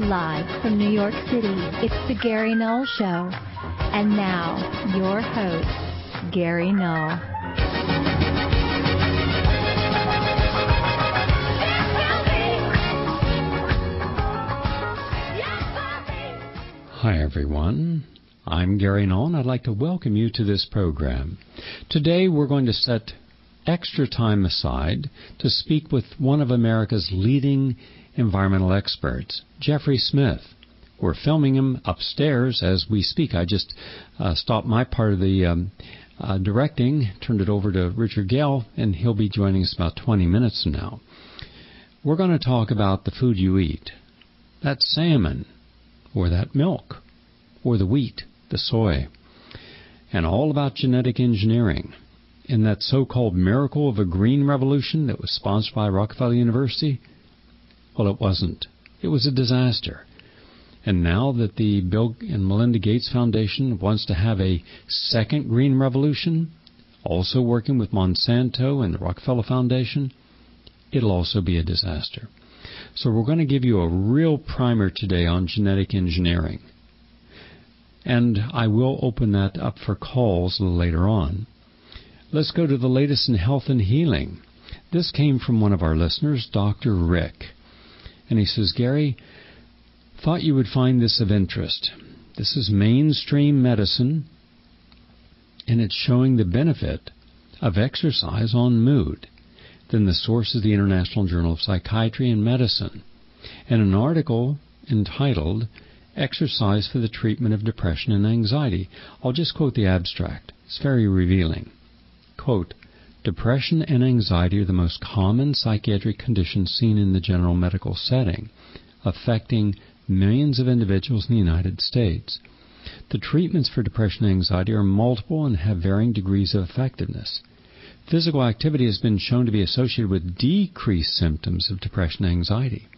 Live from New York City, it's the Gary Null Show. And now, your host, Gary Null. Hi, everyone. I'm Gary Null, and I'd like to welcome you to this program. Today, we're going to set extra time aside to speak with one of America's leading environmental experts, Jeffrey Smith. We're filming him upstairs as we speak. I just uh, stopped my part of the um, uh, directing, turned it over to Richard Gale, and he'll be joining us about 20 minutes from now. We're going to talk about the food you eat that salmon, or that milk, or the wheat, the soy, and all about genetic engineering. In that so called miracle of a green revolution that was sponsored by Rockefeller University, well, it wasn't. It was a disaster. And now that the Bill and Melinda Gates Foundation wants to have a second green revolution, also working with Monsanto and the Rockefeller Foundation, it'll also be a disaster. So we're going to give you a real primer today on genetic engineering. And I will open that up for calls later on. Let's go to the latest in health and healing. This came from one of our listeners, Dr. Rick. And he says, Gary, thought you would find this of interest. This is mainstream medicine, and it's showing the benefit of exercise on mood. Then the source is the International Journal of Psychiatry and Medicine, and an article entitled Exercise for the Treatment of Depression and Anxiety. I'll just quote the abstract. It's very revealing. Quote, Depression and anxiety are the most common psychiatric conditions seen in the general medical setting, affecting millions of individuals in the United States. The treatments for depression and anxiety are multiple and have varying degrees of effectiveness. Physical activity has been shown to be associated with decreased symptoms of depression and anxiety.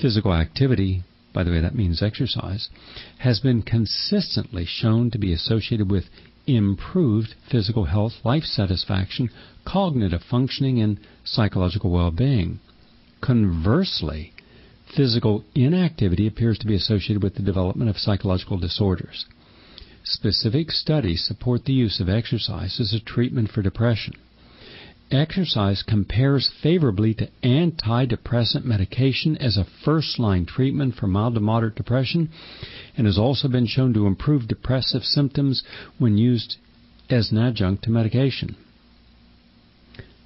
Physical activity, by the way, that means exercise, has been consistently shown to be associated with improved physical health, life satisfaction, cognitive functioning, and psychological well being. Conversely, physical inactivity appears to be associated with the development of psychological disorders. Specific studies support the use of exercise as a treatment for depression. Exercise compares favorably to antidepressant medication as a first line treatment for mild to moderate depression and has also been shown to improve depressive symptoms when used as an adjunct to medication.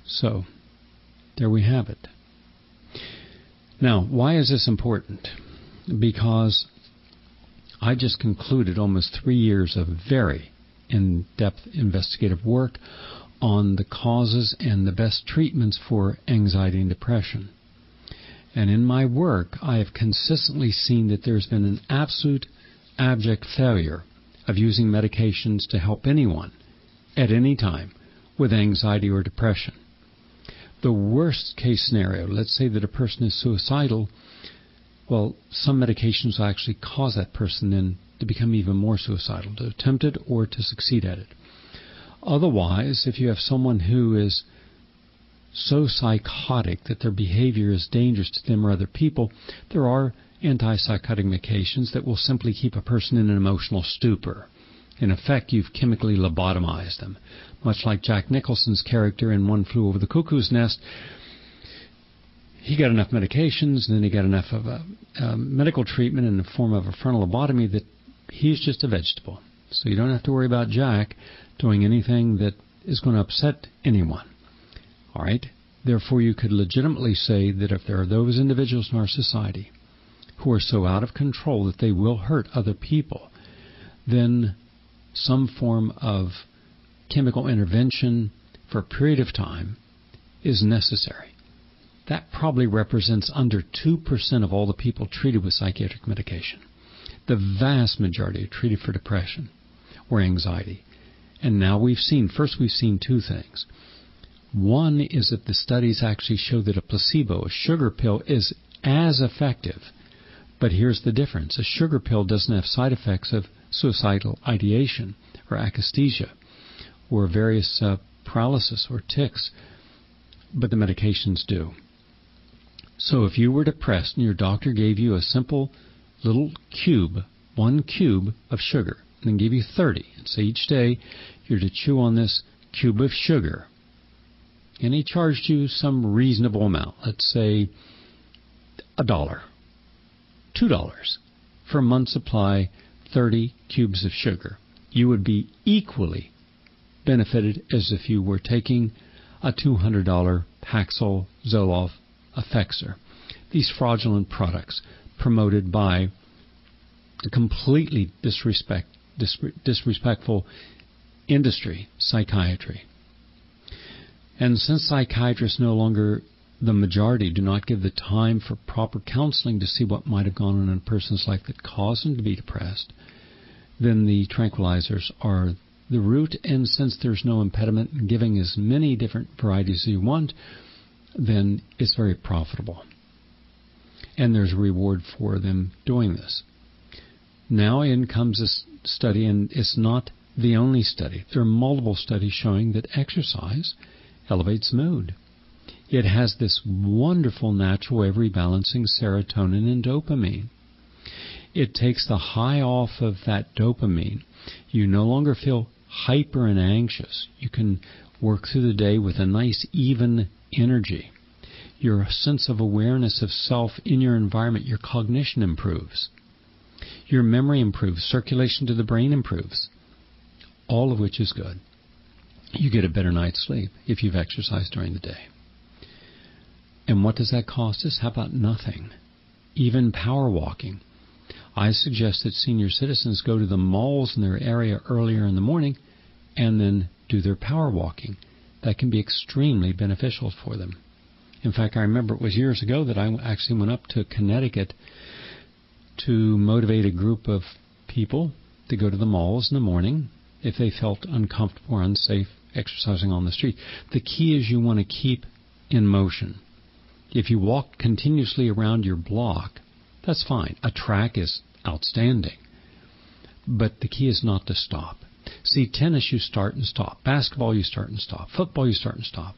So, there we have it. Now, why is this important? Because I just concluded almost three years of very in depth investigative work on the causes and the best treatments for anxiety and depression. And in my work, I have consistently seen that there's been an absolute abject failure of using medications to help anyone at any time with anxiety or depression. The worst case scenario, let's say that a person is suicidal, well, some medications will actually cause that person then to become even more suicidal, to attempt it or to succeed at it. Otherwise, if you have someone who is so psychotic that their behavior is dangerous to them or other people, there are antipsychotic medications that will simply keep a person in an emotional stupor. In effect, you've chemically lobotomized them. Much like Jack Nicholson's character in One Flew Over the Cuckoo's Nest, he got enough medications and then he got enough of a, a medical treatment in the form of a frontal lobotomy that he's just a vegetable. So you don't have to worry about Jack doing anything that is going to upset anyone. All right? Therefore, you could legitimately say that if there are those individuals in our society who are so out of control that they will hurt other people, then some form of chemical intervention for a period of time is necessary. That probably represents under 2% of all the people treated with psychiatric medication. The vast majority are treated for depression or anxiety. And now we've seen, first, we've seen two things. One is that the studies actually show that a placebo, a sugar pill, is as effective. But here's the difference a sugar pill doesn't have side effects of suicidal ideation or akathisia or various uh, paralysis or tics, but the medications do. So if you were depressed and your doctor gave you a simple little cube, one cube of sugar, and then give you 30. And say each day you're to chew on this cube of sugar. And he charged you some reasonable amount, let's say a dollar, two dollars for a month's supply, 30 cubes of sugar. You would be equally benefited as if you were taking a $200 Paxil Zoloft Effexor. These fraudulent products promoted by completely disrespect, disrespectful industry, psychiatry. And since psychiatrists no longer, the majority, do not give the time for proper counseling to see what might have gone on in a person's life that caused them to be depressed, then the tranquilizers are the root. And since there's no impediment in giving as many different varieties as you want, then it's very profitable. And there's a reward for them doing this. Now in comes this study, and it's not the only study. There are multiple studies showing that exercise elevates mood. It has this wonderful natural way of rebalancing serotonin and dopamine. It takes the high off of that dopamine. You no longer feel hyper and anxious. You can work through the day with a nice, even energy. Your sense of awareness of self in your environment, your cognition improves. Your memory improves. Circulation to the brain improves. All of which is good. You get a better night's sleep if you've exercised during the day. And what does that cost us? How about nothing? Even power walking. I suggest that senior citizens go to the malls in their area earlier in the morning and then do their power walking. That can be extremely beneficial for them. In fact, I remember it was years ago that I actually went up to Connecticut to motivate a group of people to go to the malls in the morning if they felt uncomfortable or unsafe exercising on the street. The key is you want to keep in motion. If you walk continuously around your block, that's fine. A track is outstanding. But the key is not to stop. See, tennis you start and stop. Basketball you start and stop. Football you start and stop.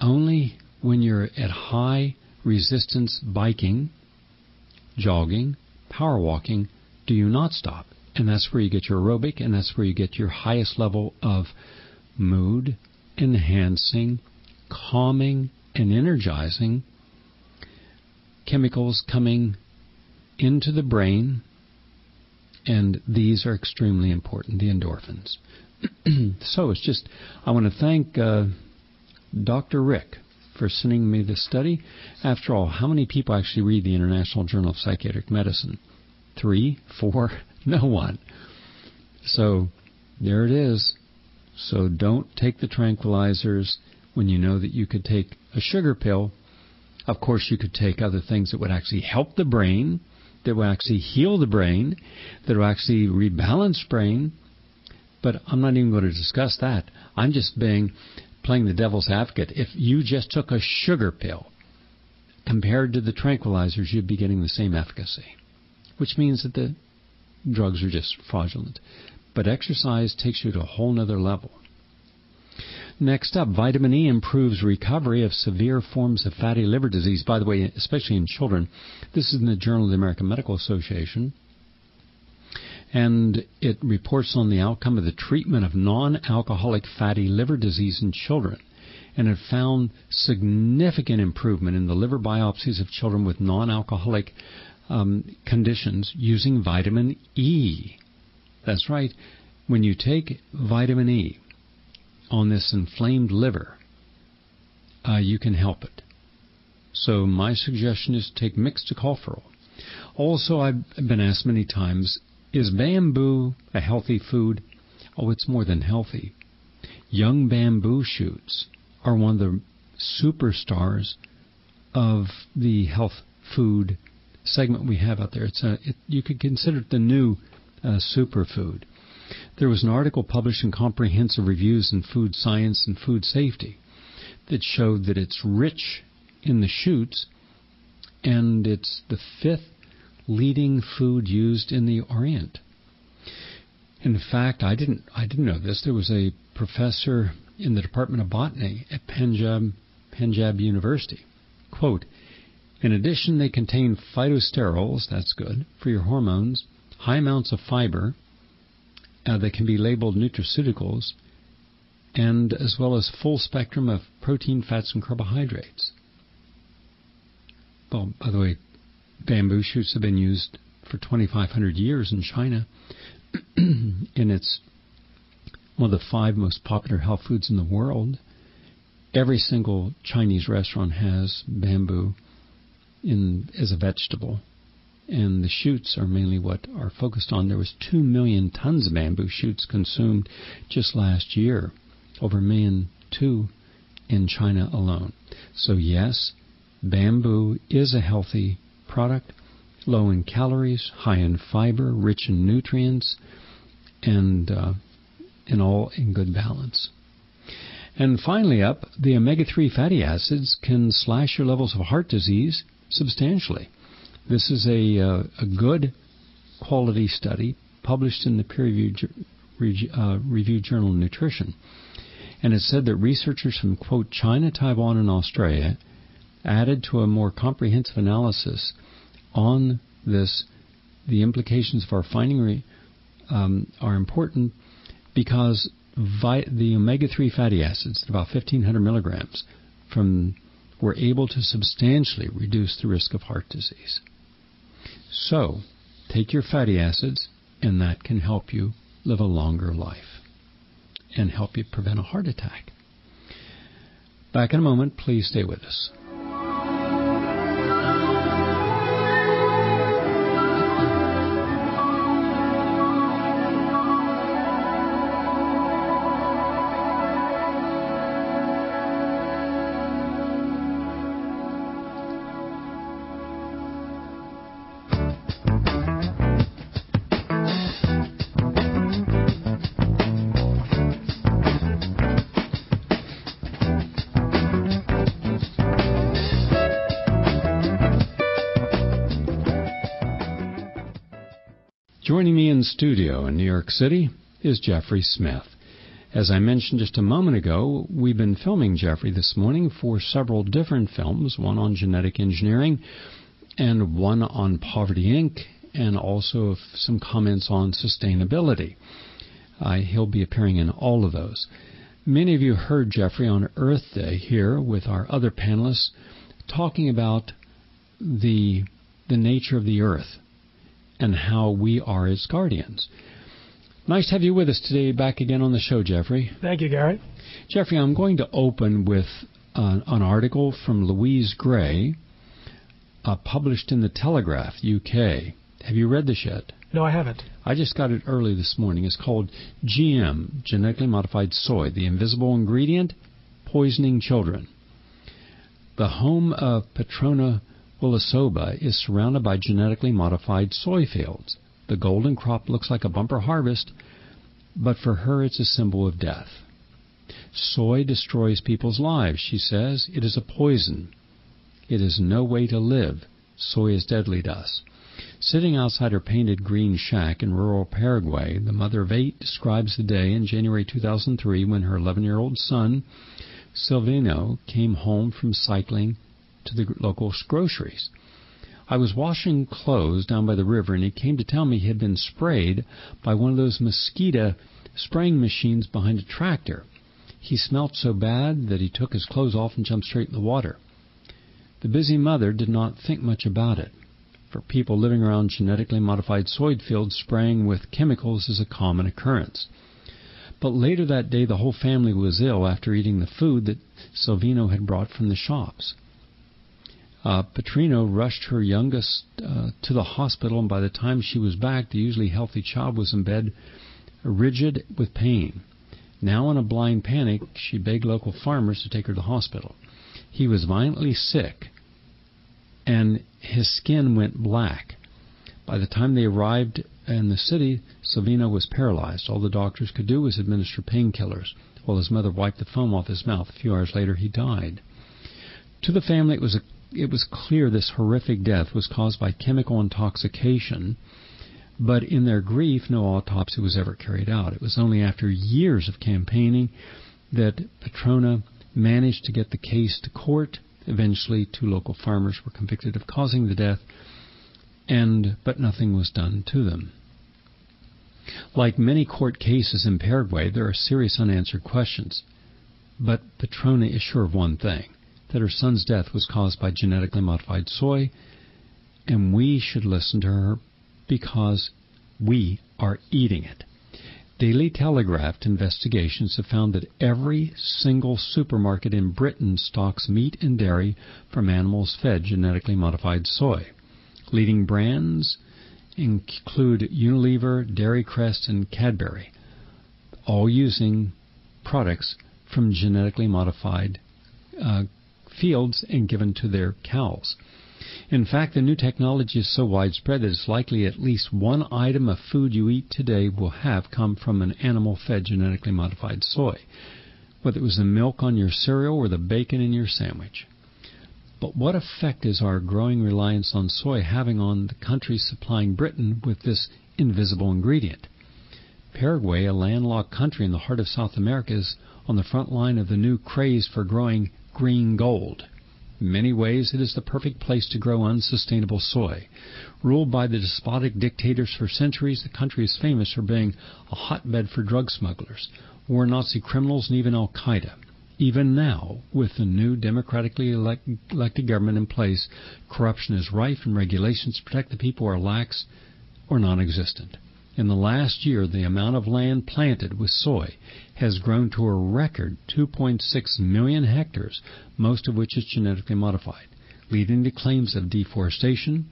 Only when you're at high resistance biking, jogging, power walking, do you not stop. And that's where you get your aerobic, and that's where you get your highest level of mood enhancing, calming, and energizing chemicals coming into the brain and these are extremely important, the endorphins. so it's just, I want to thank uh, Dr. Rick for sending me this study. After all, how many people actually read the International Journal of Psychiatric Medicine? Three? Four? No one. So there it is. So don't take the tranquilizers when you know that you could take a sugar pill. Of course, you could take other things that would actually help the brain that will actually heal the brain, that will actually rebalance brain. But I'm not even going to discuss that. I'm just being playing the devil's advocate. If you just took a sugar pill compared to the tranquilizers, you'd be getting the same efficacy, which means that the drugs are just fraudulent. But exercise takes you to a whole nother level. Next up, vitamin E improves recovery of severe forms of fatty liver disease. By the way, especially in children. This is in the Journal of the American Medical Association. And it reports on the outcome of the treatment of non alcoholic fatty liver disease in children. And it found significant improvement in the liver biopsies of children with non alcoholic um, conditions using vitamin E. That's right. When you take vitamin E, on this inflamed liver, uh, you can help it. So my suggestion is to take mixed tocopherol. Also, I've been asked many times, is bamboo a healthy food? Oh, it's more than healthy. Young bamboo shoots are one of the superstars of the health food segment we have out there. It's a, it, you could consider it the new uh, superfood. There was an article published in Comprehensive Reviews in Food Science and Food Safety that showed that it's rich in the shoots and it's the fifth leading food used in the Orient. In fact, I didn't I didn't know this. There was a professor in the Department of Botany at Punjab Punjab University. Quote, In addition, they contain phytosterols, that's good, for your hormones, high amounts of fiber, uh, they can be labeled nutraceuticals, and as well as full spectrum of protein, fats, and carbohydrates. Well, by the way, bamboo shoots have been used for 2,500 years in China, and it's one of the five most popular health foods in the world. Every single Chinese restaurant has bamboo in as a vegetable, and the shoots are mainly what are focused on. There was two million tons of bamboo shoots consumed just last year, over a million two in China alone. So yes, bamboo is a healthy product, low in calories, high in fiber, rich in nutrients, and uh, all in good balance. And finally, up, the omega 3 fatty acids can slash your levels of heart disease substantially. This is a, uh, a good quality study published in the peer reviewed uh, review journal Nutrition. And it said that researchers from, quote, China, Taiwan, and Australia added to a more comprehensive analysis on this, the implications of our finding um, are important because vi- the omega 3 fatty acids, about 1500 milligrams, from were able to substantially reduce the risk of heart disease. So, take your fatty acids, and that can help you live a longer life and help you prevent a heart attack. Back in a moment, please stay with us. Joining me in studio in New York City is Jeffrey Smith. As I mentioned just a moment ago, we've been filming Jeffrey this morning for several different films, one on genetic engineering and one on Poverty Inc., and also some comments on sustainability. Uh, he'll be appearing in all of those. Many of you heard Jeffrey on Earth Day here with our other panelists talking about the the nature of the earth and how we are its guardians. Nice to have you with us today, back again on the show, Jeffrey. Thank you, Gary. Jeffrey, I'm going to open with uh, an article from Louise Gray, uh, published in the Telegraph, UK. Have you read this yet? No, I haven't. I just got it early this morning. It's called GM, Genetically Modified Soy, the Invisible Ingredient Poisoning Children. The home of Petrona Villasboa is surrounded by genetically modified soy fields. The golden crop looks like a bumper harvest, but for her it's a symbol of death. Soy destroys people's lives, she says. It is a poison. It is no way to live. Soy is deadly to us. Sitting outside her painted green shack in rural Paraguay, the mother of eight describes the day in January 2003 when her 11 year old son, Silvino, came home from cycling to the local groceries. I was washing clothes down by the river, and he came to tell me he had been sprayed by one of those mosquito spraying machines behind a tractor. He smelt so bad that he took his clothes off and jumped straight in the water. The busy mother did not think much about it. For people living around genetically modified soy fields, spraying with chemicals is a common occurrence. But later that day, the whole family was ill after eating the food that Silvino had brought from the shops. Uh, Petrona rushed her youngest uh, to the hospital, and by the time she was back, the usually healthy child was in bed, rigid with pain. Now, in a blind panic, she begged local farmers to take her to the hospital. He was violently sick, and his skin went black. By the time they arrived in the city, Silvino was paralyzed. All the doctors could do was administer painkillers, while his mother wiped the foam off his mouth. A few hours later, he died. To the family, it was a it was clear this horrific death was caused by chemical intoxication, but in their grief, no autopsy was ever carried out. It was only after years of campaigning that Petrona managed to get the case to court Eventually, two local farmers were convicted of causing the death, and but nothing was done to them. Like many court cases in Paraguay, there are serious unanswered questions. But Petrona is sure of one thing that her son's death was caused by genetically modified soy, and we should listen to her because we are eating it. Daily Telegraph investigations have found that every single supermarket in Britain stocks meat and dairy from animals fed genetically modified soy. Leading brands include Unilever, Dairy Crest, and Cadbury, all using products from genetically modified uh, fields and given to their cows. In fact, the new technology is so widespread that it's likely at least one item of food you eat today will have come from an animal fed genetically modified soy, whether it was the milk on your cereal or the bacon in your sandwich. But what effect is our growing reliance on soy having on the countries supplying Britain with this invisible ingredient? Paraguay, a landlocked country in the heart of South America, is on the front line of the new craze for growing green gold. In many ways, it is the perfect place to grow unsustainable soy. Ruled by the despotic dictators for centuries, the country is famous for being a hotbed for drug smugglers, war Nazi criminals, and even Al Qaeda. Even now, with the new democratically elect- elected government in place, corruption is rife and regulations to protect the people are lax or non existent. In the last year, the amount of land planted with soy has grown to a record 2.6 million hectares, most of which is genetically modified, leading to claims of deforestation,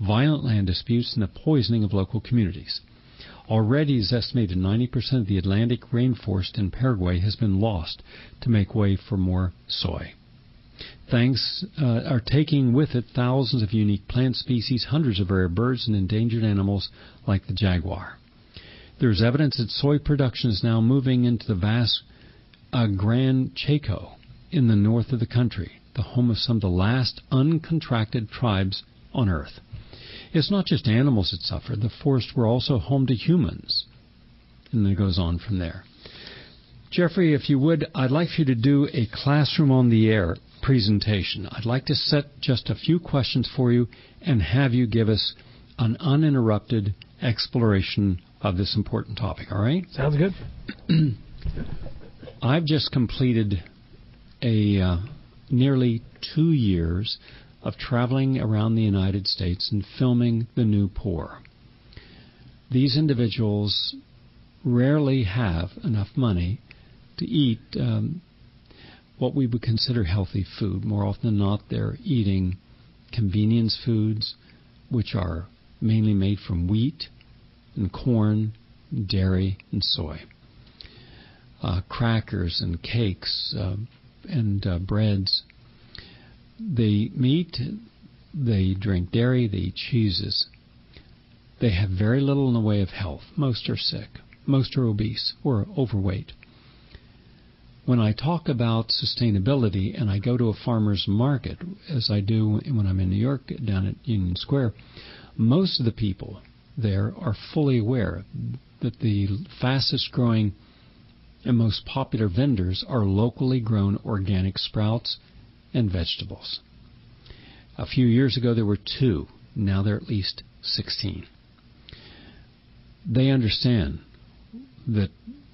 violent land disputes, and the poisoning of local communities. Already, it is estimated 90% of the Atlantic rainforest in Paraguay has been lost to make way for more soy. Thanks uh, are taking with it thousands of unique plant species, hundreds of rare birds, and endangered animals like the jaguar. There's evidence that soy production is now moving into the vast uh, Gran Chaco in the north of the country, the home of some of the last uncontracted tribes on Earth. It's not just animals that suffer. The forests were also home to humans. And then it goes on from there. Jeffrey, if you would, I'd like for you to do a classroom on the air presentation. I'd like to set just a few questions for you and have you give us an uninterrupted exploration of this important topic, all right? Sounds good. I've just completed a uh, nearly two years of traveling around the United States and filming the new poor. These individuals rarely have enough money to eat um, what we would consider healthy food. More often than not, they're eating convenience foods, which are mainly made from wheat and corn, dairy, and soy. Uh, crackers and cakes uh, and uh, breads. They eat, they drink dairy, they eat cheeses. They have very little in the way of health. Most are sick. Most are obese or overweight. When I talk about sustainability and I go to a farmer's market, as I do when I'm in New York down at Union Square, most of the people there are fully aware that the fastest growing and most popular vendors are locally grown organic sprouts and vegetables. A few years ago there were two, now there are at least 16. They understand that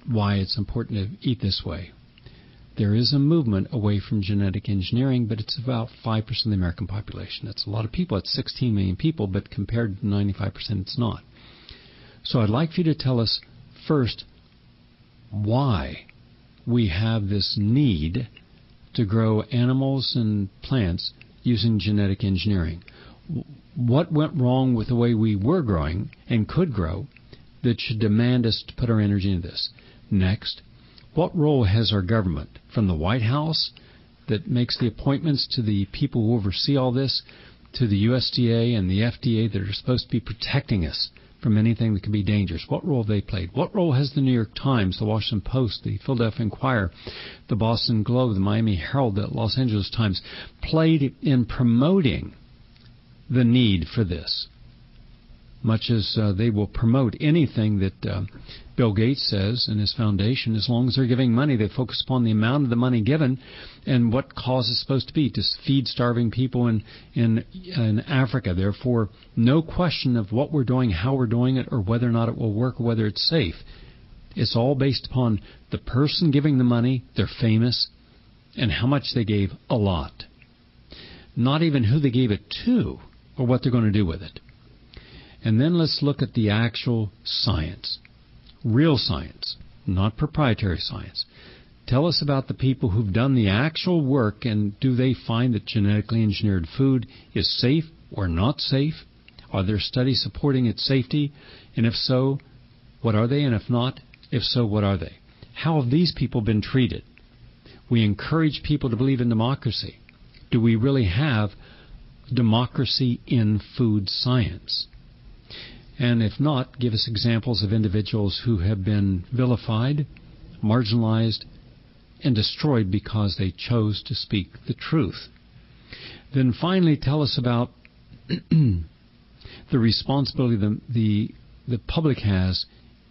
why it's important to eat this way. There is a movement away from genetic engineering, but it's about 5% of the American population. That's a lot of people. It's 16 million people, but compared to 95%, it's not. So I'd like for you to tell us first why we have this need to grow animals and plants using genetic engineering. What went wrong with the way we were growing and could grow that should demand us to put our energy into this? Next, what role has our government, from the White House that makes the appointments to the people who oversee all this, to the USDA and the FDA that are supposed to be protecting us from anything that could be dangerous? What role have they played? What role has the New York Times, the Washington Post, the Philadelphia Inquirer, the Boston Globe, the Miami Herald, the Los Angeles Times played in promoting the need for this? Much as uh, they will promote anything that uh, Bill Gates says and his foundation. As long as they're giving money, they focus upon the amount of the money given and what cause is supposed to be to feed starving people in in in Africa. Therefore, no question of what we're doing, how we're doing it, or whether or not it will work, or whether it's safe. It's all based upon the person giving the money, they're famous, and how much they gave a lot. Not even who they gave it to or what they're going to do with it. And then let's look at the actual science. Real science, not proprietary science. Tell us about the people who've done the actual work and do they find that genetically engineered food is safe or not safe? Are there studies supporting its safety? And if so, what are they? And if not, if so, what are they? How have these people been treated? We encourage people to believe in democracy. Do we really have democracy in food science? And if not, give us examples of individuals who have been vilified, marginalized, and destroyed because they chose to speak the truth. Then finally, tell us about the responsibility the, the, the public has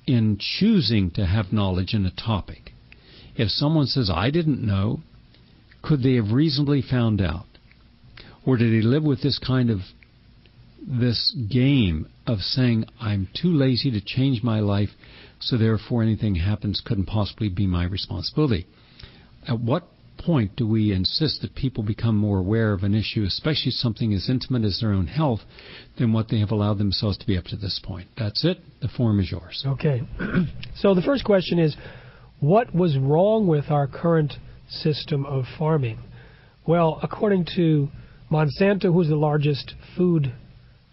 in choosing to have knowledge in a topic. If someone says, I didn't know, could they have reasonably found out? Or did he live with this kind of this game of saying, I'm too lazy to change my life, so therefore anything happens couldn't possibly be my responsibility? At what point do we insist that people become more aware of an issue, especially something as intimate as their own health, than what they have allowed themselves to be up to this point? That's it. The form is yours. Okay. so the first question is what was wrong with our current system of farming? Well, according to Monsanto, who's the largest food,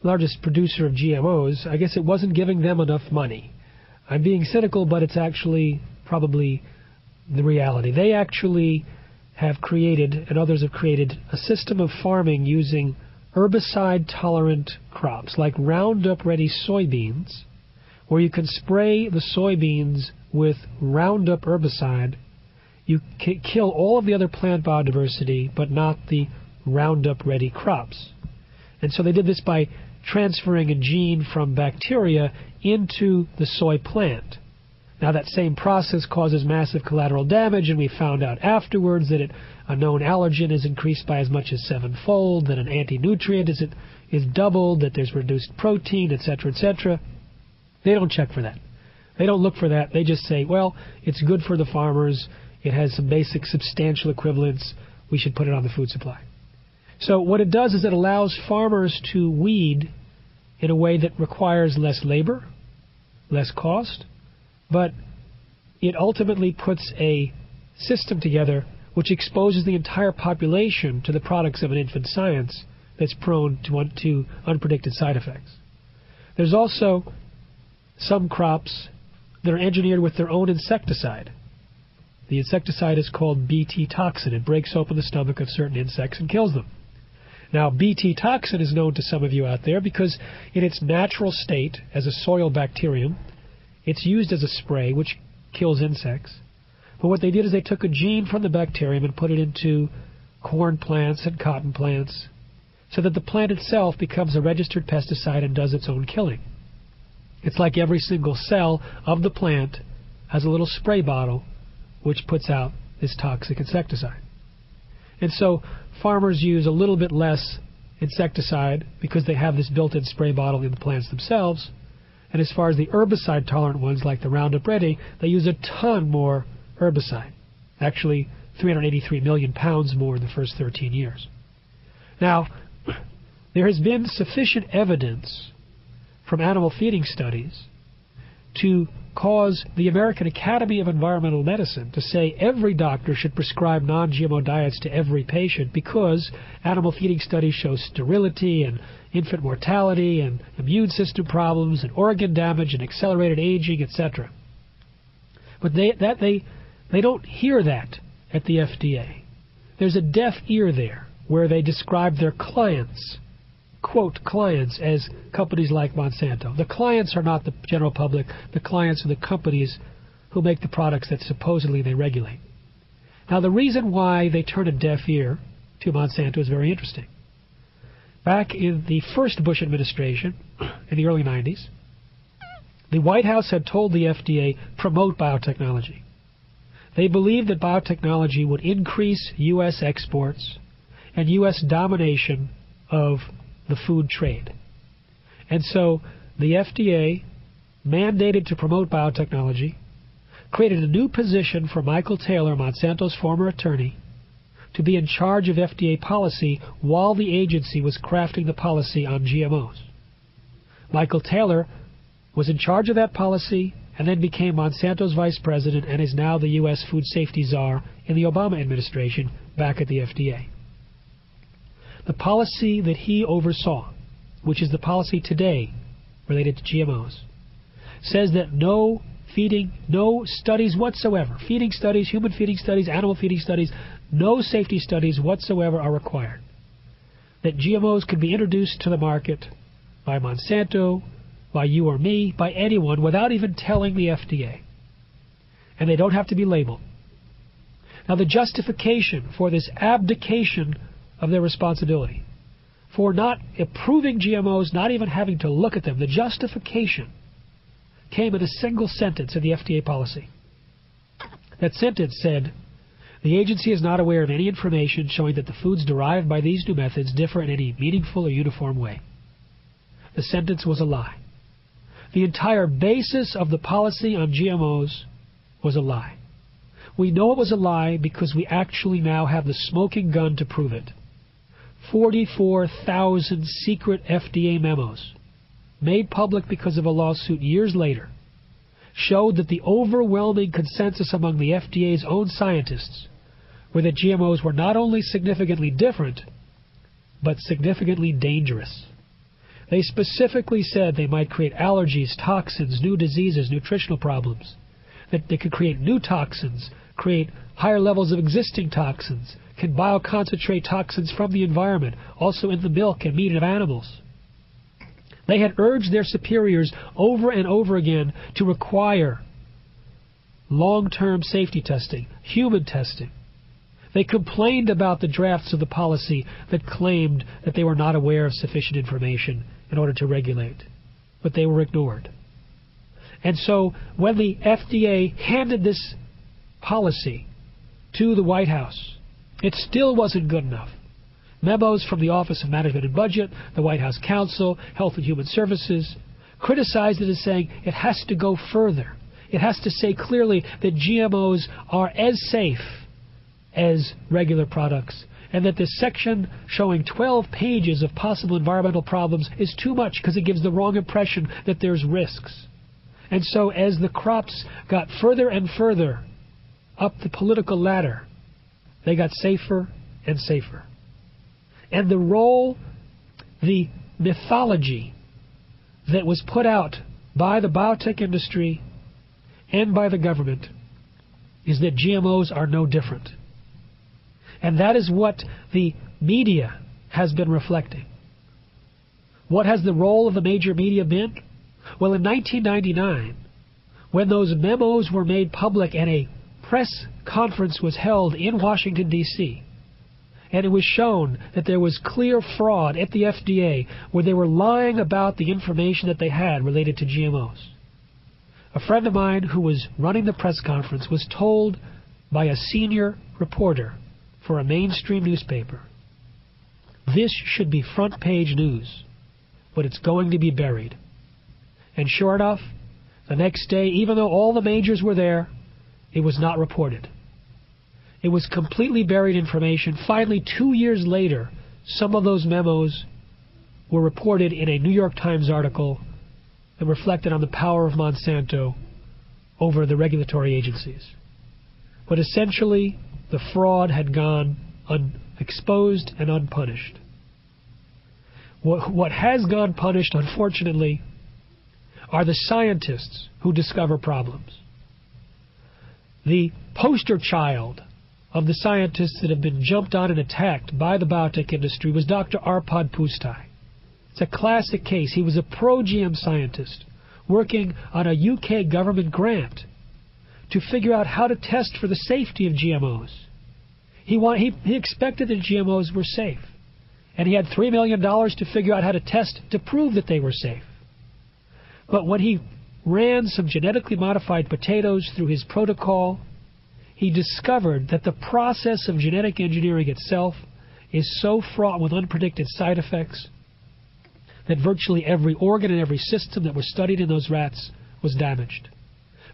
largest producer of GMOs, I guess it wasn't giving them enough money. I'm being cynical, but it's actually probably the reality. They actually have created, and others have created, a system of farming using herbicide tolerant crops like Roundup Ready soybeans, where you can spray the soybeans with Roundup herbicide. You kill all of the other plant biodiversity, but not the Roundup Ready crops. And so they did this by transferring a gene from bacteria into the soy plant. Now, that same process causes massive collateral damage, and we found out afterwards that it, a known allergen is increased by as much as sevenfold, that an anti-nutrient is, is doubled, that there's reduced protein, etc., etc. They don't check for that. They don't look for that. They just say, well, it's good for the farmers. It has some basic substantial equivalence. We should put it on the food supply. So what it does is it allows farmers to weed in a way that requires less labor, less cost, but it ultimately puts a system together which exposes the entire population to the products of an infant science that's prone to, to unpredicted side effects. There's also some crops that are engineered with their own insecticide. The insecticide is called Bt toxin. It breaks open the stomach of certain insects and kills them. Now, Bt toxin is known to some of you out there because in its natural state as a soil bacterium, it's used as a spray, which kills insects. But what they did is they took a gene from the bacterium and put it into corn plants and cotton plants so that the plant itself becomes a registered pesticide and does its own killing. It's like every single cell of the plant has a little spray bottle which puts out this toxic insecticide. And so farmers use a little bit less insecticide because they have this built in spray bottle in the plants themselves, and as far as the herbicide tolerant ones, like the Roundup Ready, they use a ton more herbicide. Actually, 383 million pounds more in the first 13 years. Now, there has been sufficient evidence from animal feeding studies to cause the American Academy of Environmental Medicine to say every doctor should prescribe non GMO diets to every patient because animal feeding studies show sterility and infant mortality and immune system problems and organ damage and accelerated aging, etc. But they, that they, they don't hear that at the FDA. There's a deaf ear there where they describe their clients, quote, clients, as companies like Monsanto. The clients are not the general public, the clients are the companies who make the products that supposedly they regulate. Now, the reason why they turn a deaf ear to Monsanto is very interesting. back in the first Bush administration, in the early 90s, the White House had told the FDA promote biotechnology. They believed that biotechnology would increase U.S. exports and U.S. domination of the food trade. And so the FDA mandated to promote biotechnology, created a new position for Michael Taylor, Monsanto's former attorney, to be in charge of FDA policy while the agency was crafting the policy on GMOs. Michael Taylor was in charge of that policy and then became Monsanto's vice president and is now the U.S. food safety czar in the Obama administration back at the FDA. The policy that he oversaw, which is the policy today related to GMOs, says that no feeding, no studies whatsoever, feeding studies, human feeding studies, animal feeding studies, no safety studies whatsoever are required. That GMOs can be introduced to the market by Monsanto, by you or me, by anyone, without even telling the FDA. And they don't have to be labeled. Now, the justification for this abdication of their responsibility, for not approving GMOs, not even having to look at them, the justification came in a single sentence in the FDA policy. That sentence said, the agency is not aware of any information showing that the foods derived by these new methods differ in any meaningful or uniform way. The sentence was a lie. The entire basis of the policy on GMOs was a lie. We know it was a lie because we actually now have the smoking gun to prove it. 44,000 secret FDA memos, made public because of a lawsuit years later, showed that the overwhelming consensus among the FDA's own scientists were that GMOs were not only significantly different, but significantly dangerous. They specifically said they might create allergies, toxins, new diseases, nutritional problems. That they could create new toxins, create higher levels of existing toxins, can bioconcentrate toxins from the environment, also in the milk and meat of animals. They had urged their superiors over and over again to require long term safety testing, human testing. They complained about the drafts of the policy that claimed that they were not aware of sufficient information in order to regulate, but they were ignored. And so when the FDA handed this policy to the White House, it still wasn't good enough. Memos from the Office of Management and Budget, the White House Council, Health and Human Services criticized it as saying it has to go further. It has to say clearly that GMOs are as safe as regular products and that this section showing 12 pages of possible environmental problems is too much because it gives the wrong impression that there's risks. And so as the crops got further and further up the political ladder, they got safer and safer. And the role, the mythology that was put out by the biotech industry and by the government is that GMOs are no different. And that is what the media has been reflecting. What has the role of the major media been? Well, in 1999, when those memos were made public and a press conference was held in Washington, D.C., and it was shown that there was clear fraud at the FDA where they were lying about the information that they had related to GMOs. A friend of mine who was running the press conference was told by a senior reporter for a mainstream newspaper. This should be front page news, but it's going to be buried. And sure enough, the next day, even though all the majors were there, it was not reported. It was completely buried information. Finally, two years later, some of those memos were reported in a New York Times article and reflected on the power of Monsanto over the regulatory agencies. But essentially, the fraud had gone unexposed and unpunished. What, what has gone punished, unfortunately, are the scientists who discover problems. The poster child of the scientists that have been jumped on and attacked by the biotech industry was Dr. Arpad Pusztai. It's a classic case. He was a pro GM scientist working on a UK government grant to figure out how to test for the safety of GMOs. He, want, he, he expected that GMOs were safe. and he had $3 million to figure out how to test to prove that they were safe. But when he ran some genetically modified potatoes through his protocol, he discovered that the process of genetic engineering itself is so fraught with unpredicted side effects that virtually every organ and every system that was studied in those rats was damaged.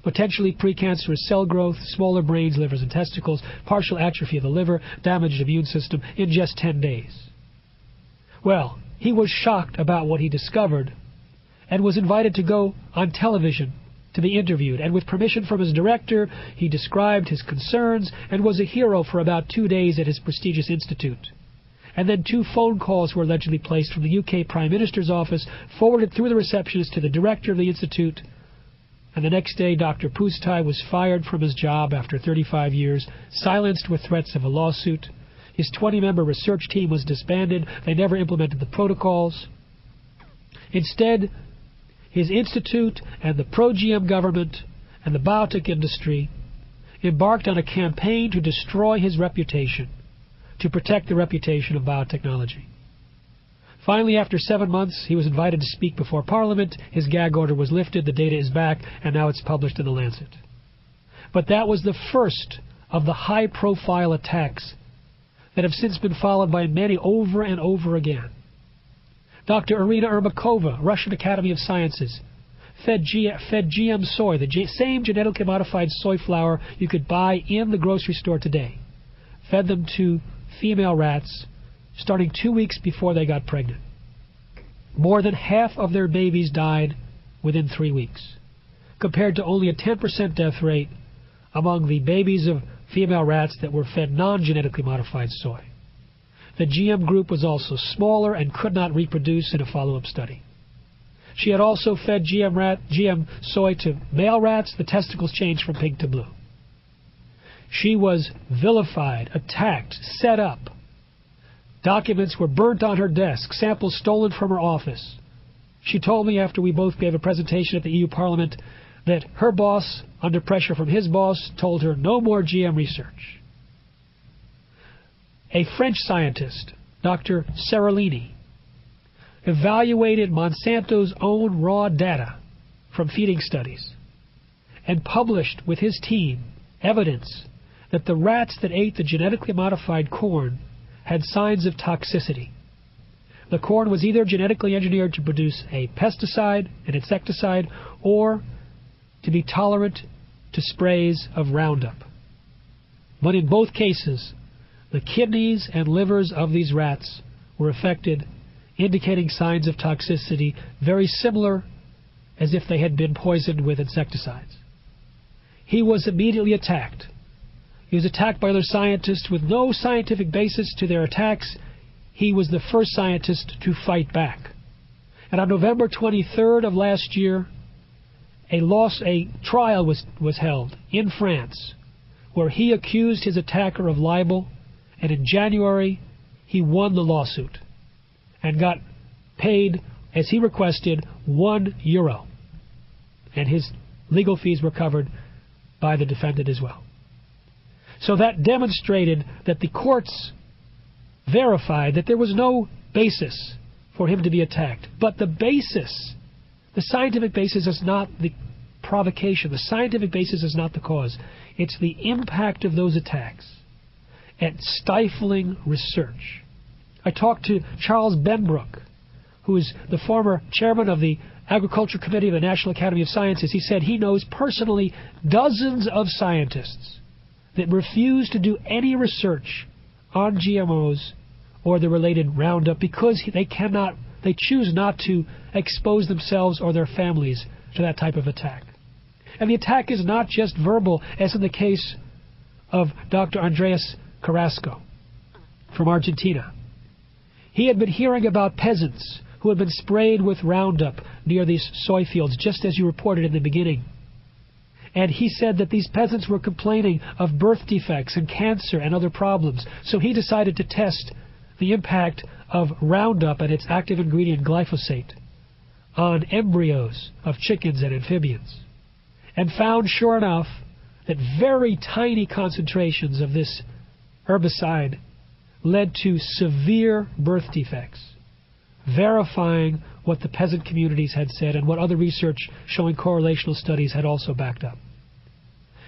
Potentially precancerous cell growth, smaller brains, livers, and testicles, partial atrophy of the liver, damaged immune system in just 10 days. Well, he was shocked about what he discovered and was invited to go on television to be interviewed. And with permission from his director, he described his concerns and was a hero for about two days at his prestigious institute. And then two phone calls were allegedly placed from the UK Prime Minister's office, forwarded through the receptionist to the director of the institute. And the next day, Dr. Pusztai was fired from his job after 35 years, silenced with threats of a lawsuit. His 20 member research team was disbanded. They never implemented the protocols. Instead, his institute and the pro GM government and the biotech industry embarked on a campaign to destroy his reputation, to protect the reputation of biotechnology. Finally, after seven months, he was invited to speak before Parliament. His gag order was lifted, the data is back, and now it's published in The Lancet. But that was the first of the high profile attacks that have since been followed by many over and over again. Dr. Irina Ermakova, Russian Academy of Sciences, fed, G- fed GM soy, the G- same genetically modified soy flour you could buy in the grocery store today, fed them to female rats starting two weeks before they got pregnant. More than half of their babies died within three weeks, compared to only a 10% death rate among the babies of female rats that were fed non genetically modified soy. The GM group was also smaller and could not reproduce in a follow up study. She had also fed GM, rat, GM soy to male rats. The testicles changed from pink to blue. She was vilified, attacked, set up. Documents were burnt on her desk, samples stolen from her office. She told me after we both gave a presentation at the EU Parliament that her boss, under pressure from his boss, told her no more GM research. A French scientist, Dr. Seralini, evaluated Monsanto's own raw data from feeding studies and published with his team evidence that the rats that ate the genetically modified corn had signs of toxicity. The corn was either genetically engineered to produce a pesticide, an insecticide, or to be tolerant to sprays of Roundup. But in both cases, the kidneys and livers of these rats were affected, indicating signs of toxicity very similar as if they had been poisoned with insecticides. He was immediately attacked. He was attacked by other scientists with no scientific basis to their attacks. He was the first scientist to fight back. And on November 23rd of last year, a loss, a trial was, was held in France where he accused his attacker of libel, and in January he won the lawsuit and got paid, as he requested, one euro. And his legal fees were covered by the defendant as well. So that demonstrated that the courts verified that there was no basis for him to be attacked. But the basis the scientific basis is not the provocation. The scientific basis is not the cause. It's the impact of those attacks at stifling research. I talked to Charles Benbrook, who is the former chairman of the Agriculture Committee of the National Academy of Sciences. He said he knows personally dozens of scientists that refuse to do any research on GMOs or the related Roundup because they cannot they choose not to expose themselves or their families to that type of attack. And the attack is not just verbal, as in the case of Dr. Andreas Carrasco from Argentina. He had been hearing about peasants who had been sprayed with Roundup near these soy fields, just as you reported in the beginning. And he said that these peasants were complaining of birth defects and cancer and other problems. So he decided to test the impact of Roundup and its active ingredient glyphosate on embryos of chickens and amphibians, and found, sure enough, that very tiny concentrations of this herbicide led to severe birth defects, verifying what the peasant communities had said and what other research showing correlational studies had also backed up.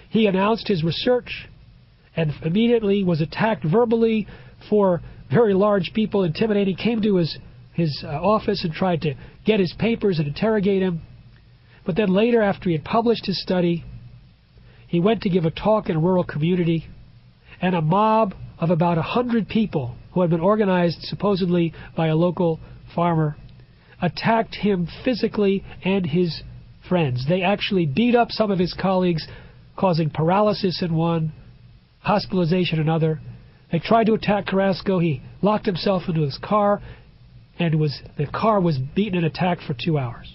He announced his research and immediately was attacked verbally for very large people intimidating, came to his, his uh, office and tried to get his papers and interrogate him. But then later, after he had published his study, he went to give a talk in a rural community, and a mob of about a hundred people who had been organized supposedly by a local farmer attacked him physically and his friends. They actually beat up some of his colleagues, causing paralysis in one, hospitalization in another. They tried to attack Carrasco. He locked himself into his car, and was the car was beaten and attacked for two hours.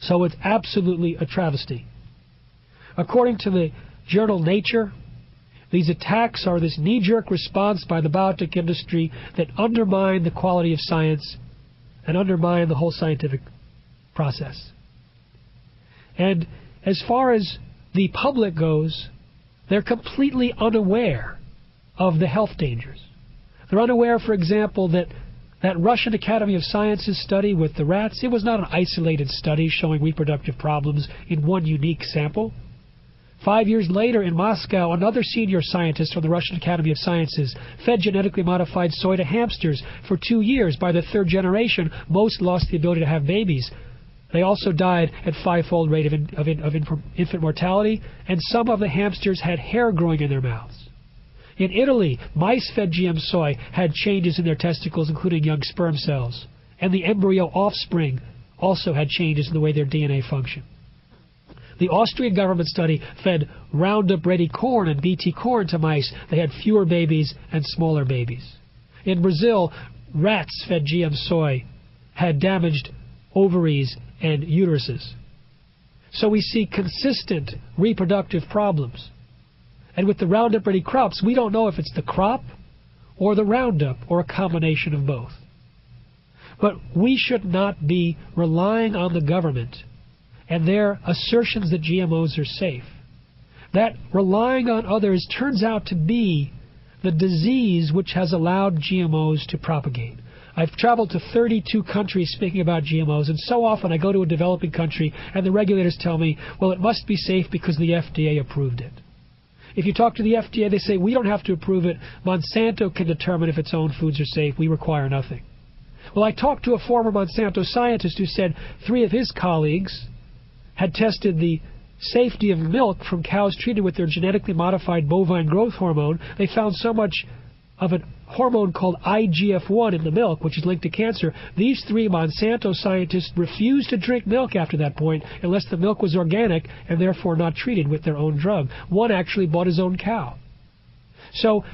So it's absolutely a travesty. According to the journal Nature, these attacks are this knee jerk response by the biotech industry that undermine the quality of science and undermine the whole scientific process. And as far as the public goes, they're completely unaware of the health dangers. They're unaware, for example, that that Russian Academy of Sciences study with the rats, it was not an isolated study showing reproductive problems in one unique sample. Five years later in Moscow, another senior scientist from the Russian Academy of Sciences fed genetically modified soy to hamsters for two years. By the third generation, most lost the ability to have babies. They also died at fivefold rate of, in, of, in, of infant mortality, and some of the hamsters had hair growing in their mouths. In Italy, mice fed GM soy had changes in their testicles, including young sperm cells, and the embryo offspring also had changes in the way their DNA functioned. The Austrian government study fed Roundup Ready corn and BT corn to mice. They had fewer babies and smaller babies. In Brazil, rats fed GM soy had damaged ovaries and uteruses. So we see consistent reproductive problems. And with the Roundup Ready crops, we don't know if it's the crop or the Roundup or a combination of both. But we should not be relying on the government and their assertions that GMOs are safe. That relying on others turns out to be the disease which has allowed GMOs to propagate. I've traveled to 32 countries speaking about GMOs, and so often I go to a developing country and the regulators tell me, well, it must be safe because the FDA approved it. If you talk to the FDA, they say, we don't have to approve it. Monsanto can determine if its own foods are safe. We require nothing. Well, I talked to a former Monsanto scientist who said three of his colleagues had tested the safety of milk from cows treated with their genetically modified bovine growth hormone, they found so much of a hormone called IGF-1 in the milk, which is linked to cancer. These three Monsanto scientists refused to drink milk after that point unless the milk was organic and therefore not treated with their own drug. One actually bought his own cow. So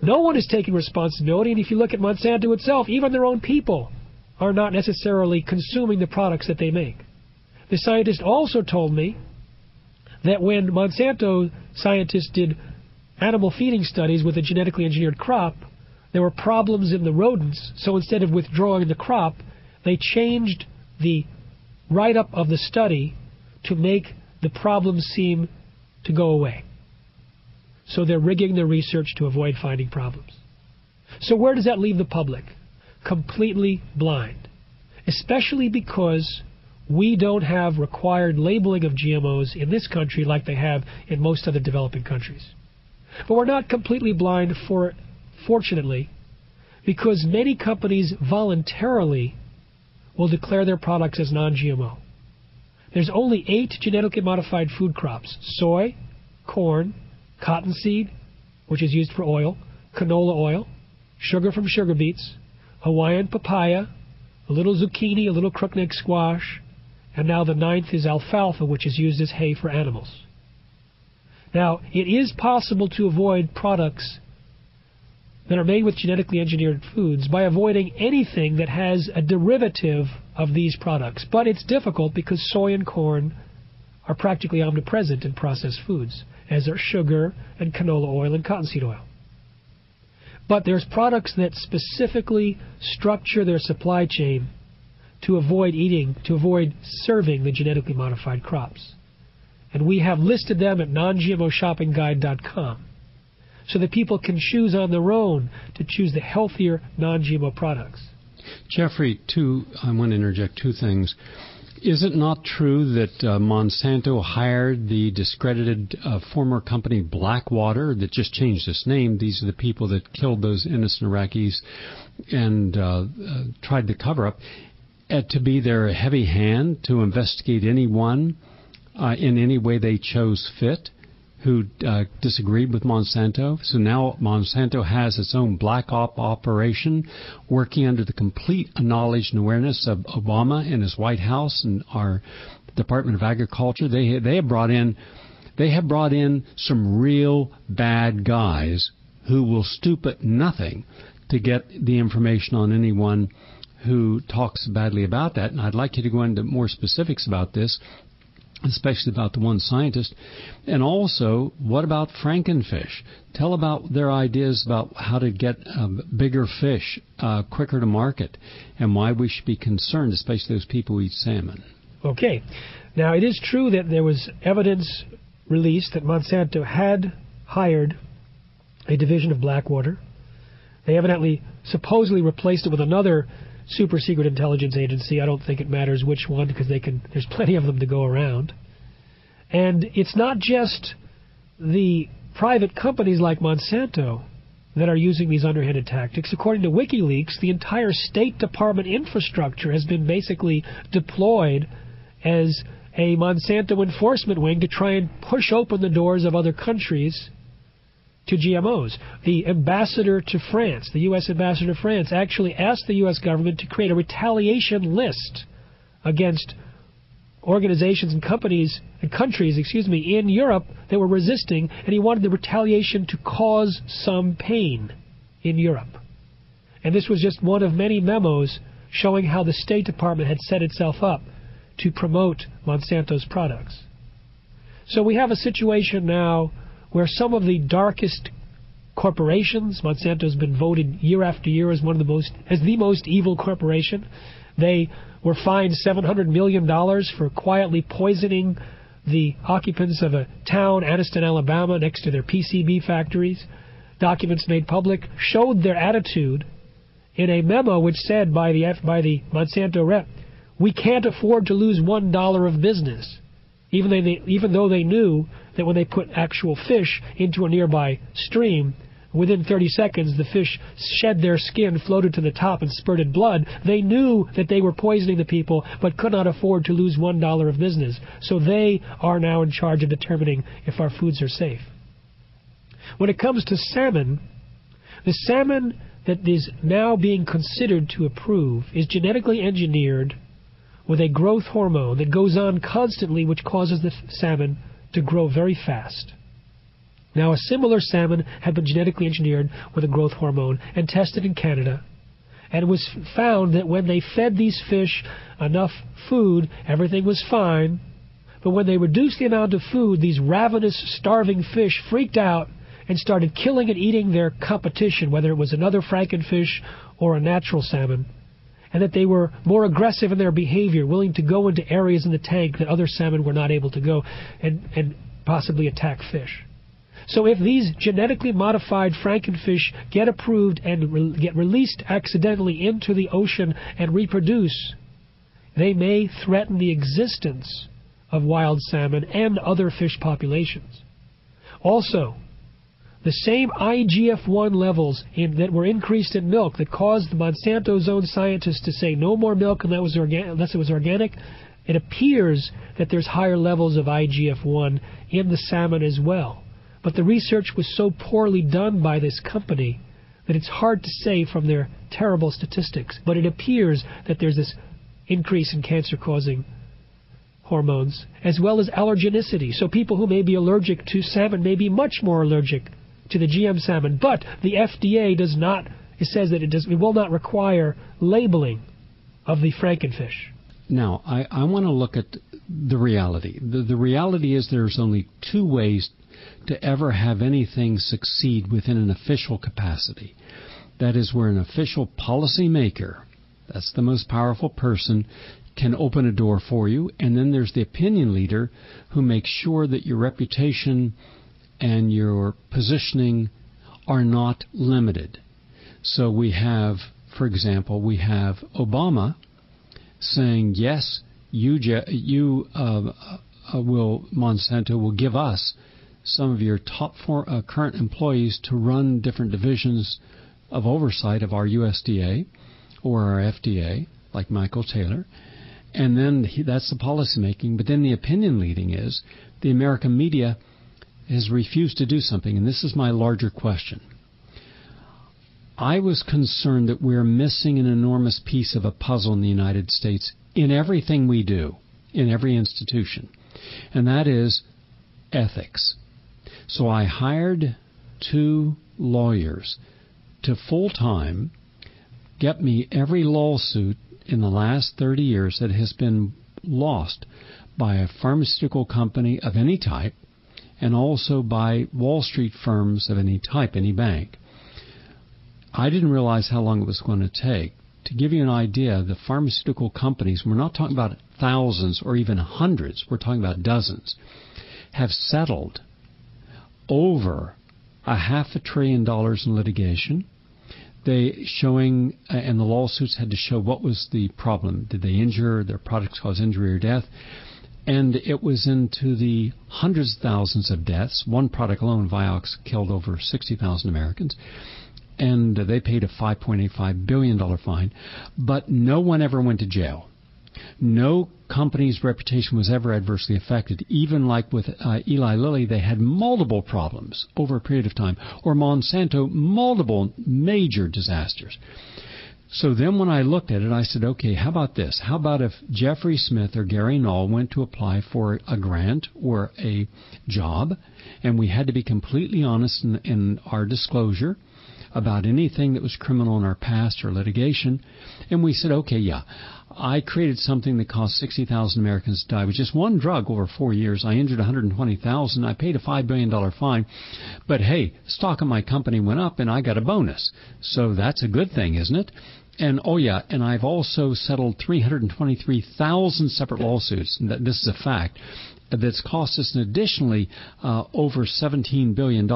no one is taking responsibility, and if you look at Monsanto itself, even their own people are not necessarily consuming the products that they make. The scientist also told me that when Monsanto scientists did animal feeding studies with a genetically engineered crop, there were problems in the rodents. So instead of withdrawing the crop, they changed the write up of the study to make the problems seem to go away. So they're rigging their research to avoid finding problems. So where does that leave the public? Completely blind. Especially because we don't have required labeling of GMOs in this country like they have in most other developing countries. But we're not completely blind for fortunately because many companies voluntarily will declare their products as non-GMO. There's only 8 genetically modified food crops: soy, corn, cottonseed, which is used for oil, canola oil, sugar from sugar beets, Hawaiian papaya, a little zucchini, a little crookneck squash, and now the ninth is alfalfa, which is used as hay for animals. Now, it is possible to avoid products that are made with genetically engineered foods by avoiding anything that has a derivative of these products. But it's difficult because soy and corn are practically omnipresent in processed foods, as are sugar and canola oil and cottonseed oil. But there's products that specifically structure their supply chain to avoid eating, to avoid serving the genetically modified crops. And we have listed them at nongmoshoppingguide.com. so that people can choose on their own to choose the healthier non-GMO products. Jeffrey, two, I want to interject two things. Is it not true that uh, Monsanto hired the discredited uh, former company Blackwater that just changed its name? These are the people that killed those innocent Iraqis and uh, uh tried to cover up, to be their heavy hand to investigate anyone uh, in any way they chose fit who uh, disagreed with Monsanto. So now Monsanto has its own black op operation working under the complete knowledge and awareness of Obama and his White House and our Department of Agriculture. They they have brought in they have brought in some real bad guys who will stoop at nothing to get the information on anyone who talks badly about that. And I'd like you to go into more specifics about this especially about the one scientist. And also, what about Frankenfish? Tell about their ideas about how to get bigger fish uh, quicker to market and why we should be concerned, especially those people who eat salmon. Okay. Now, it is true that there was evidence released that Monsanto had hired a division of Blackwater. They evidently supposedly replaced it with another super secret intelligence agency. I don't think it matters which one because they can. There's plenty of them to go around. And it's not just the private companies like Monsanto that are using these underhanded tactics. According to WikiLeaks, the entire State Department infrastructure has been basically deployed as a Monsanto enforcement wing to try and push open the doors of other countries to GMOs. The ambassador to France, the U.S. ambassador to France, actually asked the U.S. government to create a retaliation list against organizations and companies and countries, excuse me, in Europe that were resisting, and he wanted the retaliation to cause some pain in Europe. And this was just one of many memos showing how the State Department had set itself up to promote Monsanto's products. So we have a situation now where some of the darkest corporations, Monsanto's been voted year after year as one of the most as the most evil corporation. They were fined $700 million for quietly poisoning the occupants of a town, Anniston, Alabama, next to their PCB factories. Documents made public showed their attitude in a memo which said by the by the Monsanto rep, "We can't afford to lose one dollar of business." Even, though they, even though they knew that when they put actual fish into a nearby stream, within 30 seconds the fish shed their skin, floated to the top, and spurted blood. They knew that they were poisoning the people, but could not afford to lose one dollar of business. So they are now in charge of determining if our foods are safe. When it comes to salmon, the salmon that is now being considered to approve is genetically engineered with a growth hormone that goes on constantly, which causes the salmon to grow very fast. Now, a similar salmon had been genetically engineered with a growth hormone and tested in Canada. And it was found that when they fed these fish enough food, everything was fine. But when they reduced the amount of food, these ravenous, starving fish freaked out and started killing and eating their competition, whether it was another frankenfish or a natural salmon and that they were more aggressive in their behavior, willing to go into areas in the tank that other salmon were not able to go and, and possibly attack fish. So if these genetically modified frankenfish get approved and re- get released accidentally into the ocean and reproduce, they may threaten the existence of wild salmon and other fish populations. Also, the same IGF-1 levels in, that were increased in milk that caused the Monsanto's own scientists to say no more milk unless it was, orga- unless it was organic, it appears that there's higher levels of IGF-1 in the salmon as well. But the research was so poorly done by this company that it's hard to say from their terrible statistics. But it appears that there's this increase in cancer-causing hormones, as well as allergenicity. So people who may be allergic to salmon may be much more allergic to the GM salmon, but the FDA does not. It says that it does. It will not require labeling of the frankenfish. Now, I, I want to look at the reality. The, the reality is there's only two ways to ever have anything succeed within an official capacity. That is where an official policymaker, that's the most powerful person, can open a door for you. And then there's the opinion leader who makes sure that your reputation and your positioning are not limited. So we have, for example, we have Obama saying, yes, you, you uh, uh, will Monsanto will give us some of your top four, uh, current employees to run different divisions of oversight of our USDA or our FDA, like Michael Taylor. And then he, that's the policymaking. But then the opinion leading is the American media has refused to do something. And this is my larger question. I was concerned that we're missing an enormous piece of a puzzle in the United States in everything we do, in every institution, and that is ethics. So I hired two lawyers to full time get me every lawsuit in the last 30 years that has been lost by a pharmaceutical company of any type and also by Wall Street firms of any type, any bank. I didn't realize how long it was going to take. To give you an idea, the pharmaceutical companies, we're not talking about thousands or even hundreds, we're talking about dozens, have settled over a half a trillion dollars in litigation. They showing, uh, and the lawsuits had to show what was the problem. Did they injure, their products cause injury or death? And it was into the hundreds of thousands of deaths. One product alone, Vioxx, killed over 60,000 Americans and they paid a $5.85 billion fine, but no one ever went to jail. No company's reputation was ever adversely affected. Even like with uh, Eli Lilly, they had multiple problems over a period of time, or Monsanto, multiple major disasters. So then when I looked at it, I said, okay, how about this? How about if Jeffrey Smith or Gary Null went to apply for a grant or a job, and we had to be completely honest in, in our disclosure, about anything that was criminal in our past or litigation. And we said, okay, yeah, I created something that caused 60,000 Americans to die with just one drug over four years. I injured 120,000. I paid a $5 billion fine. But hey, stock of my company went up and I got a bonus. So that's a good thing, isn't it? And oh yeah, and I've also settled 323,000 separate lawsuits. And this is a fact that's cost us additionally uh, over $17 billion.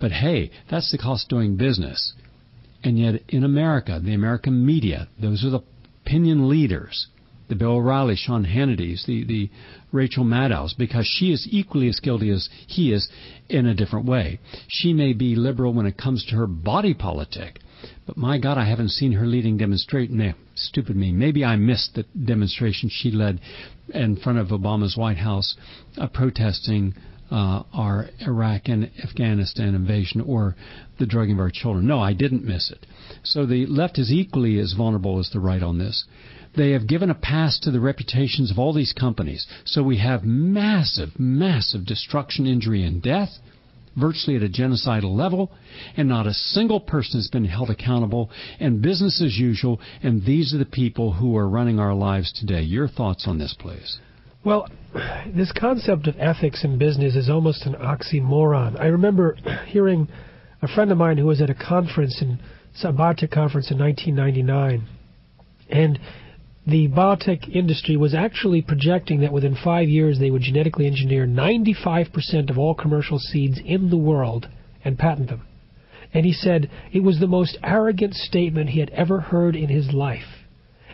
But hey, that's the cost of doing business. And yet in America, the American media, those are the opinion leaders, the Bill O'Reilly, Sean Hannity's, the, the Rachel Maddow's, because she is equally as guilty as he is in a different way. She may be liberal when it comes to her body politic, but my God, I haven't seen her leading demonstration. Stupid me. Maybe I missed the demonstration she led in front of Obama's White House uh, protesting uh, our Iraq and Afghanistan invasion or the drugging of our children. No, I didn't miss it. So the left is equally as vulnerable as the right on this. They have given a pass to the reputations of all these companies. So we have massive, massive destruction, injury, and death virtually at a genocidal level, and not a single person has been held accountable, and business as usual, and these are the people who are running our lives today. Your thoughts on this, please? Well, this concept of ethics in business is almost an oxymoron. I remember hearing a friend of mine who was at a conference in a biotech conference in 1999, and the biotech industry was actually projecting that within five years they would genetically engineer 95% of all commercial seeds in the world and patent them. And he said it was the most arrogant statement he had ever heard in his life.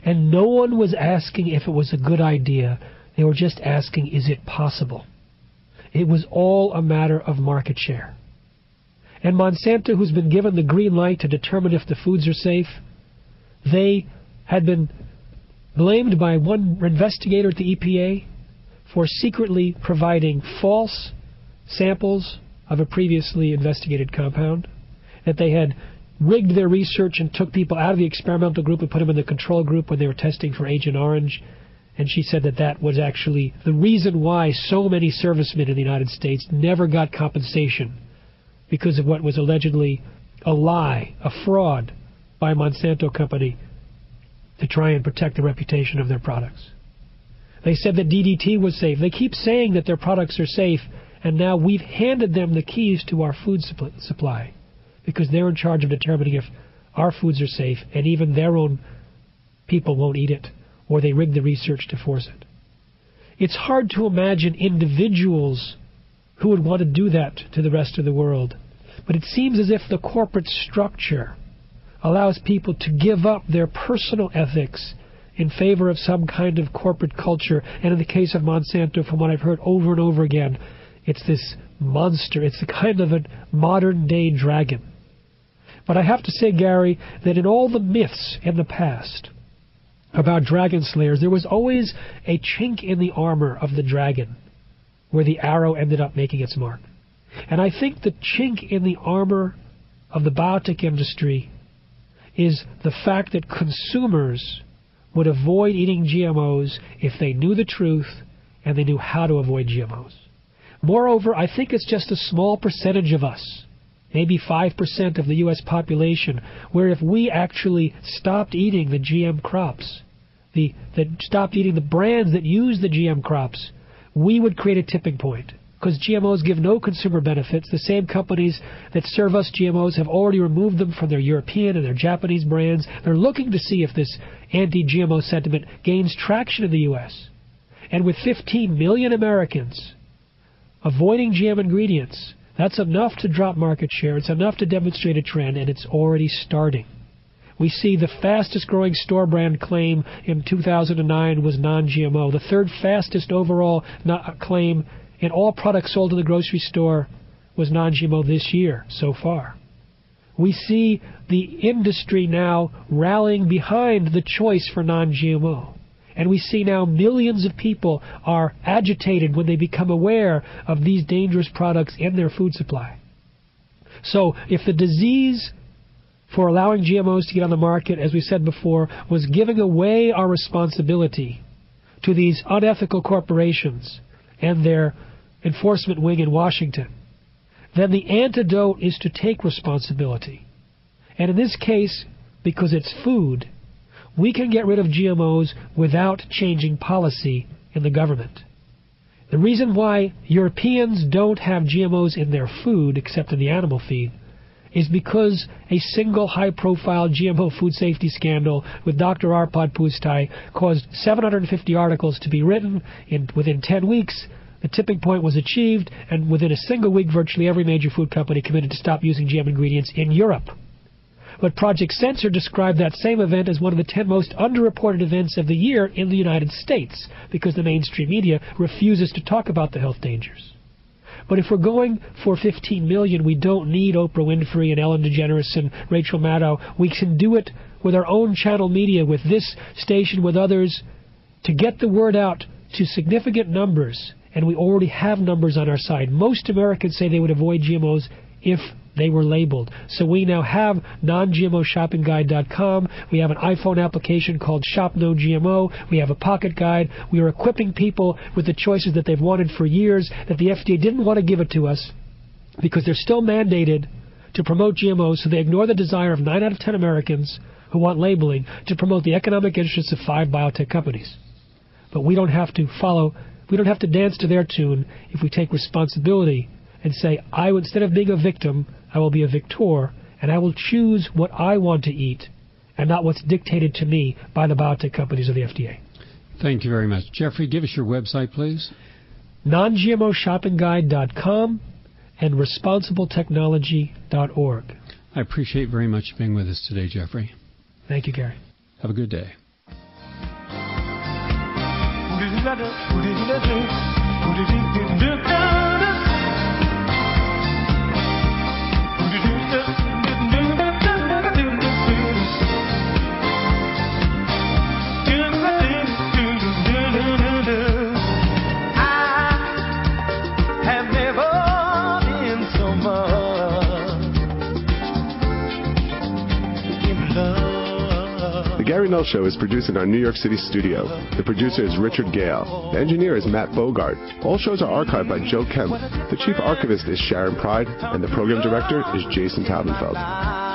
And no one was asking if it was a good idea. They were just asking, is it possible? It was all a matter of market share. And Monsanto, who's been given the green light to determine if the foods are safe, they had been blamed by one investigator at the EPA for secretly providing false samples of a previously investigated compound, that they had rigged their research and took people out of the experimental group and put them in the control group when they were testing for Agent Orange. And she said that that was actually the reason why so many servicemen in the United States never got compensation because of what was allegedly a lie, a fraud by Monsanto Company to try and protect the reputation of their products. They said that DDT was safe. They keep saying that their products are safe, and now we've handed them the keys to our food supply because they're in charge of determining if our foods are safe, and even their own people won't eat it, or they rig the research to force it. It's hard to imagine individuals who would want to do that to the rest of the world. But it seems as if the corporate structure allows people to give up their personal ethics in favor of some kind of corporate culture. And in the case of Monsanto, from what I've heard over and over again, it's this monster. It's a kind of a modern day dragon. But I have to say, Gary, that in all the myths in the past about dragon slayers, there was always a chink in the armor of the dragon where the arrow ended up making its mark. And I think the chink in the armor of the biotech industry is the fact that consumers would avoid eating GMOs if they knew the truth and they knew how to avoid GMOs. Moreover, I think it's just a small percentage of us, maybe 5% of the U.S. population, where if we actually stopped eating the GM crops, the, that stopped eating the brands that use the GM crops, we would create a tipping point because GMOs give no consumer benefits. The same companies that serve us GMOs have already removed them from their European and their Japanese brands. They're looking to see if this anti GMO sentiment gains traction in the U.S. And with 15 million Americans avoiding GM ingredients, that's enough to drop market share. It's enough to demonstrate a trend, and it's already starting. We see the fastest growing store brand claim in 2009 was non GMO. The third fastest overall claim and all products sold in the grocery store was non GMO this year so far. We see the industry now rallying behind the choice for non GMO. And we see now millions of people are agitated when they become aware of these dangerous products in their food supply. So if the disease for allowing GMOs to get on the market, as we said before, was giving away our responsibility to these unethical corporations and their enforcement wing in Washington, then the antidote is to take responsibility. And in this case, because it's food, we can get rid of GMOs without changing policy in the government. The reason why Europeans don't have GMOs in their food, except in the animal feed, is because a single high profile GMO food safety scandal with Dr. Arpad Pusztai caused 750 articles to be written in, within 10 weeks the tipping point was achieved, and within a single week, virtually every major food company committed to stop using GM ingredients in Europe. But Project Censor described that same event as one of the 10 most underreported events of the year in the United States because the mainstream media refuses to talk about the health dangers. But if we're going for 15 million, we don't need Oprah Winfrey and Ellen DeGeneres and Rachel Maddow. We can do it with our own channel media, with this station, with others, to get the word out to significant numbers and we already have numbers on our side. Most Americans say they would avoid GMOs if they were labeled. So we now have non-GMOshoppingguide.com. We have an iPhone application called Shop No GMO. We have a pocket guide. We are equipping people with the choices that they've wanted for years that the FDA didn't want to give it to us because they're still mandated to promote GMOs, so they ignore the desire of 9 out of 10 Americans who want labeling to promote the economic interests of five biotech companies. But we don't have to follow we don't have to dance to their tune if we take responsibility and say, I instead of being a victim, I will be a victor, and I will choose what I want to eat and not what's dictated to me by the biotech companies or the FDA. Thank you very much. Jeffrey, give us your website, please. Non-GMOshoppingguide.com and responsibletechnology.org. I appreciate very much being with us today, Jeffrey. Thank you, Gary. Have a good day. 우리라라 들 우리리르르르 Gary Null Show is produced in our New York City studio. The producer is Richard Gale. The engineer is Matt Bogart. All shows are archived by Joe Kemp. The chief archivist is Sharon Pride, and the program director is Jason Taubenfeld.